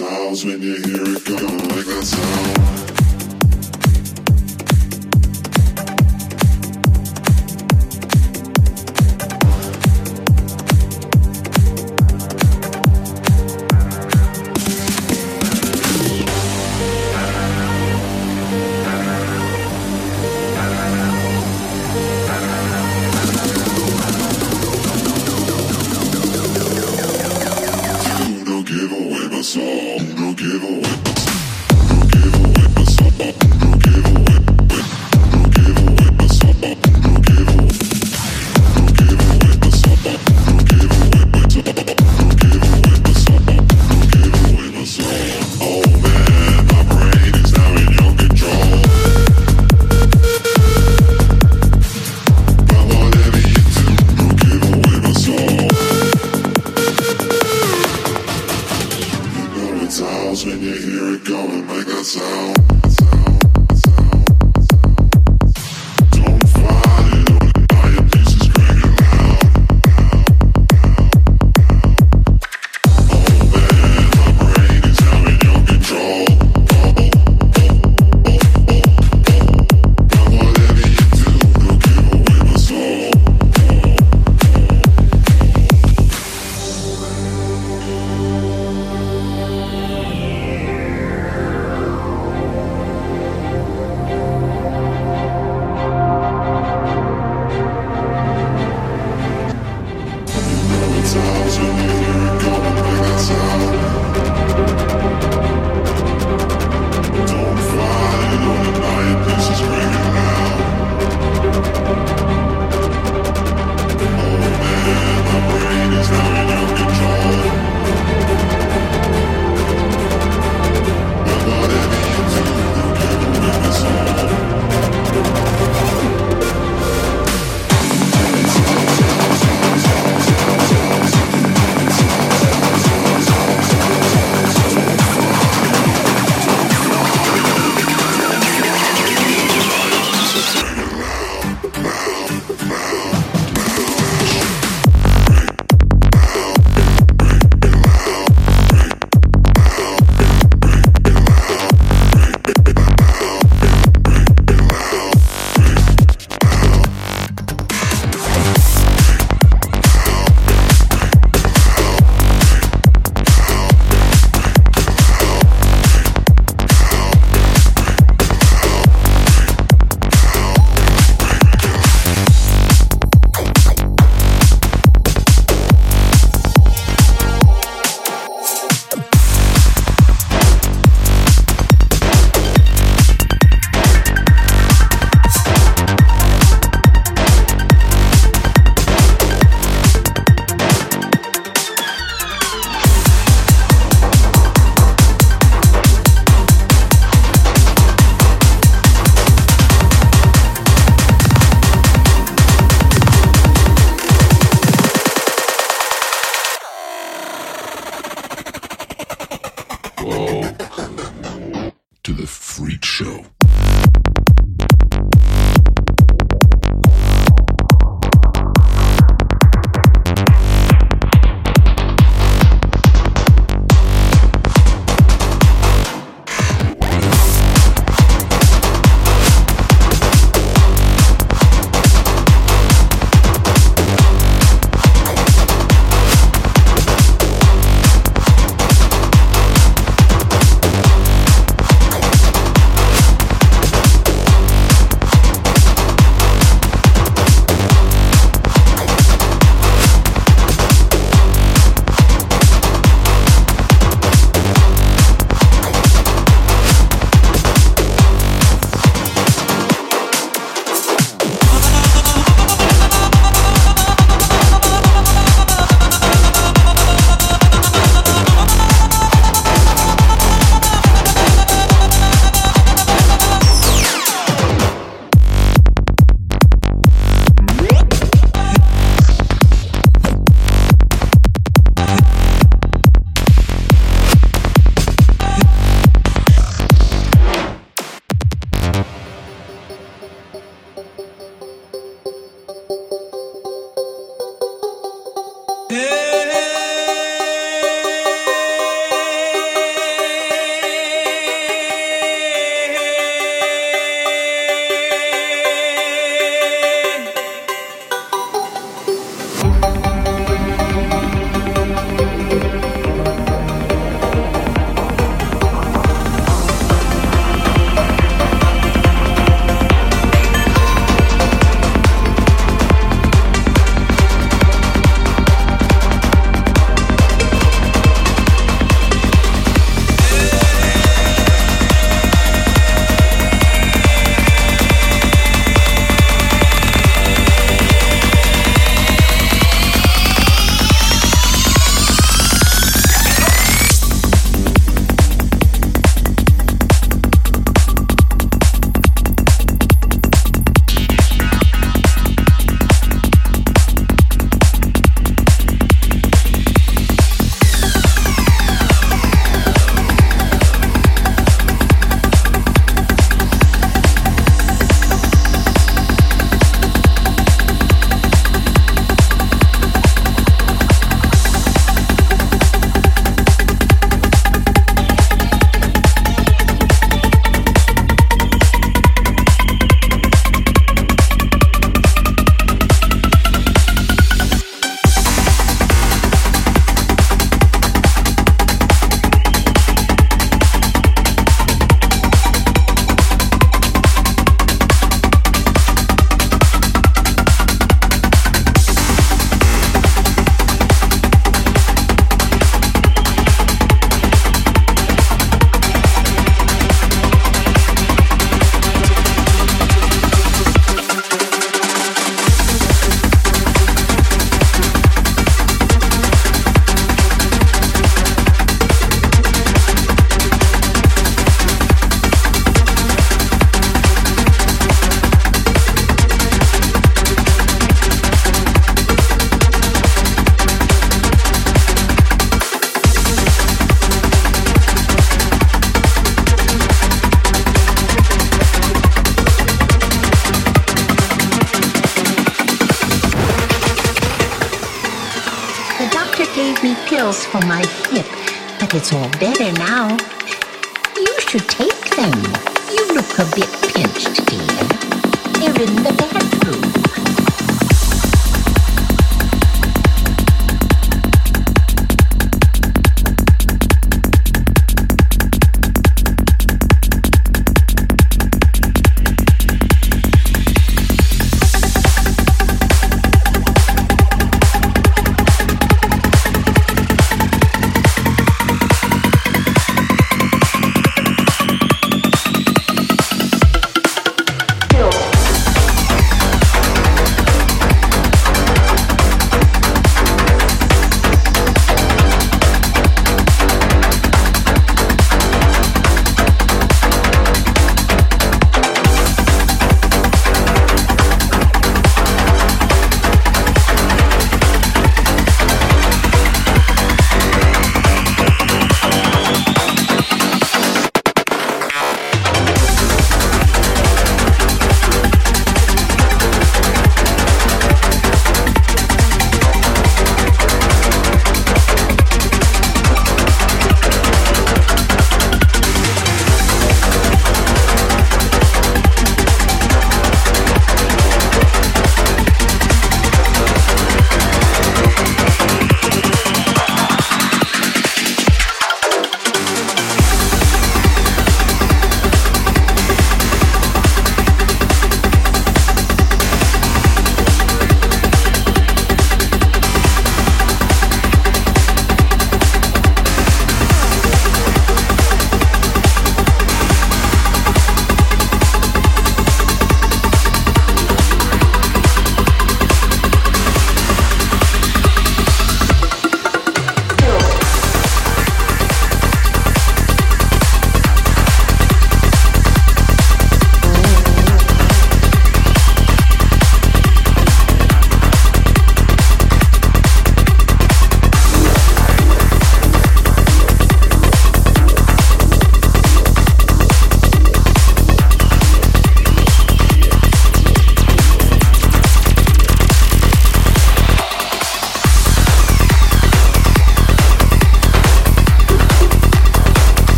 sounds when you hear it go like that sound. But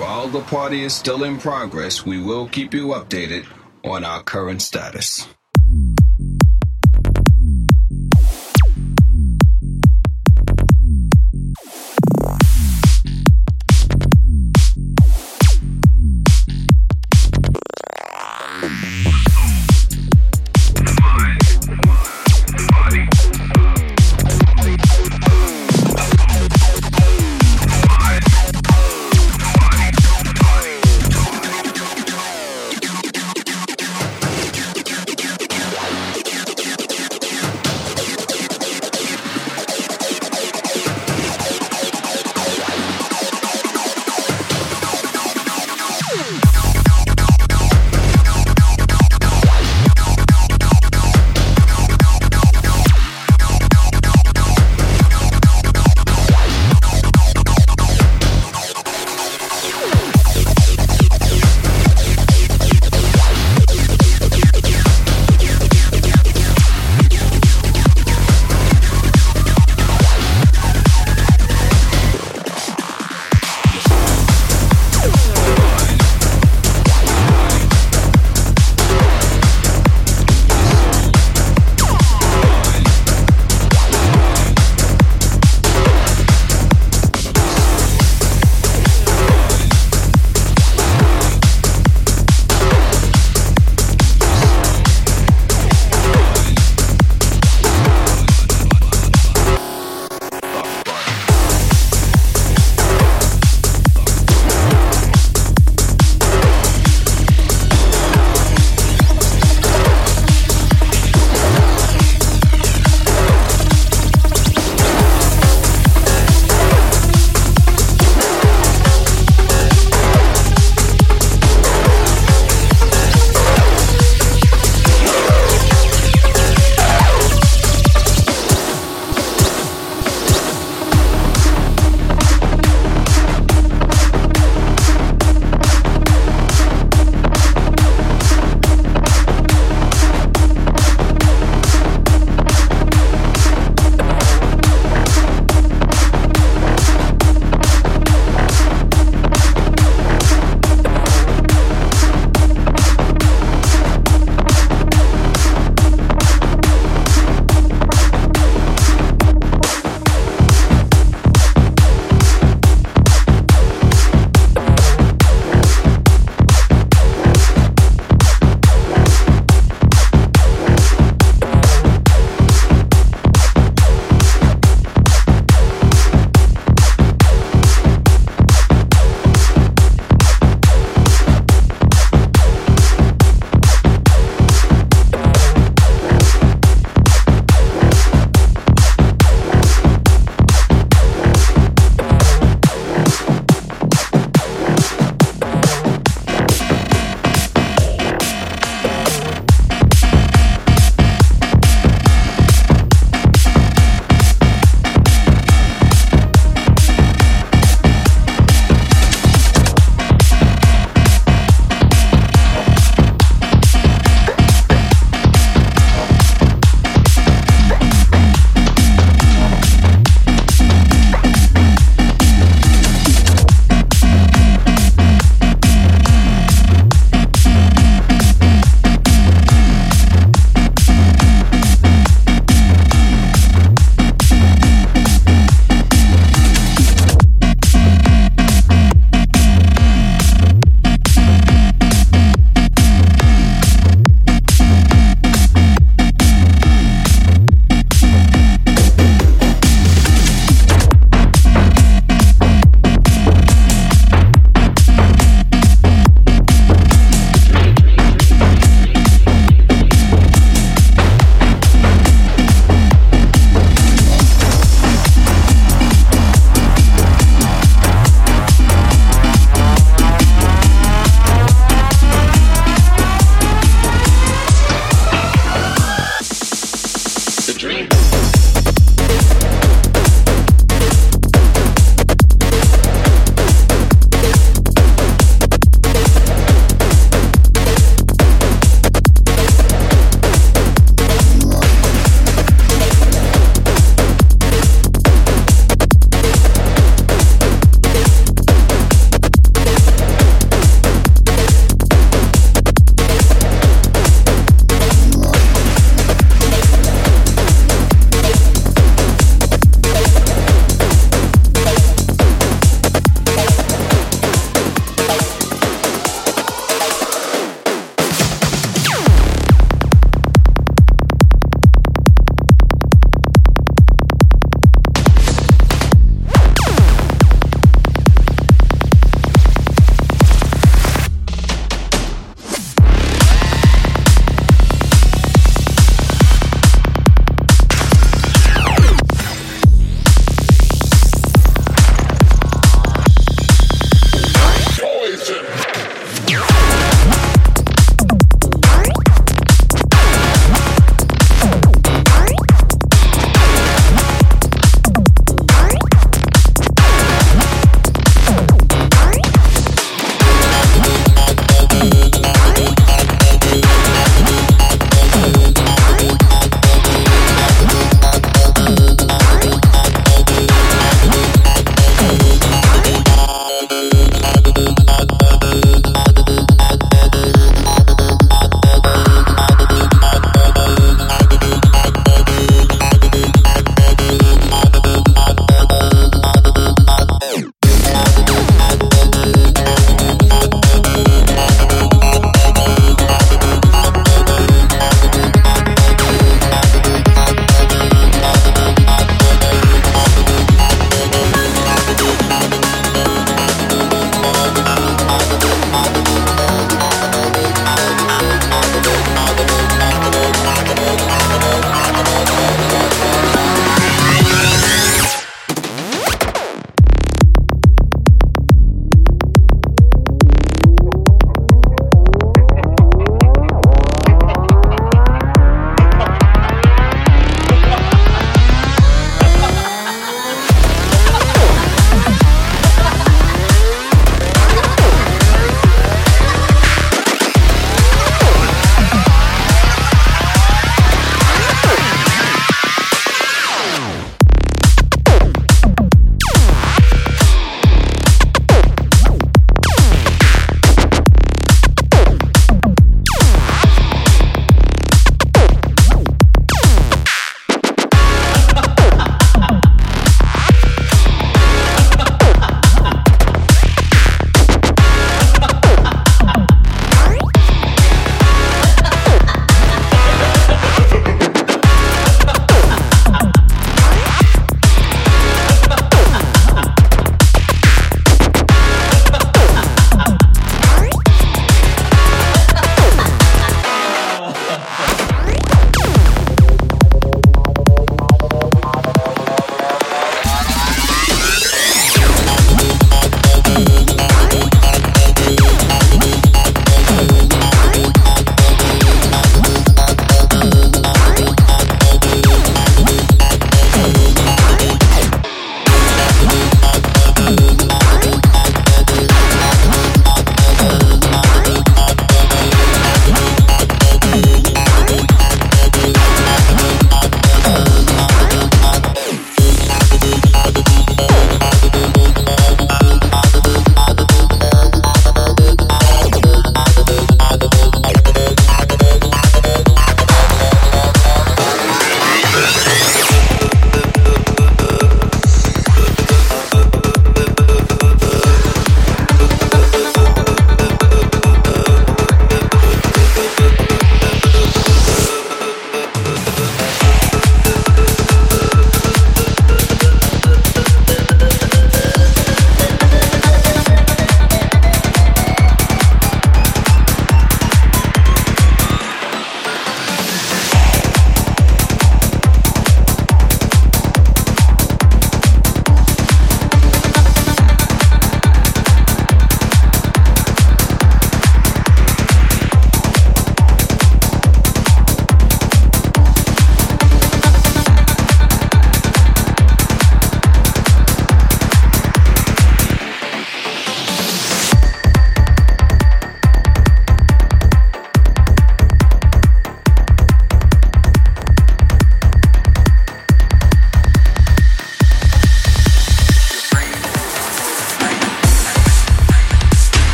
While the party is still in progress, we will keep you updated on our current status.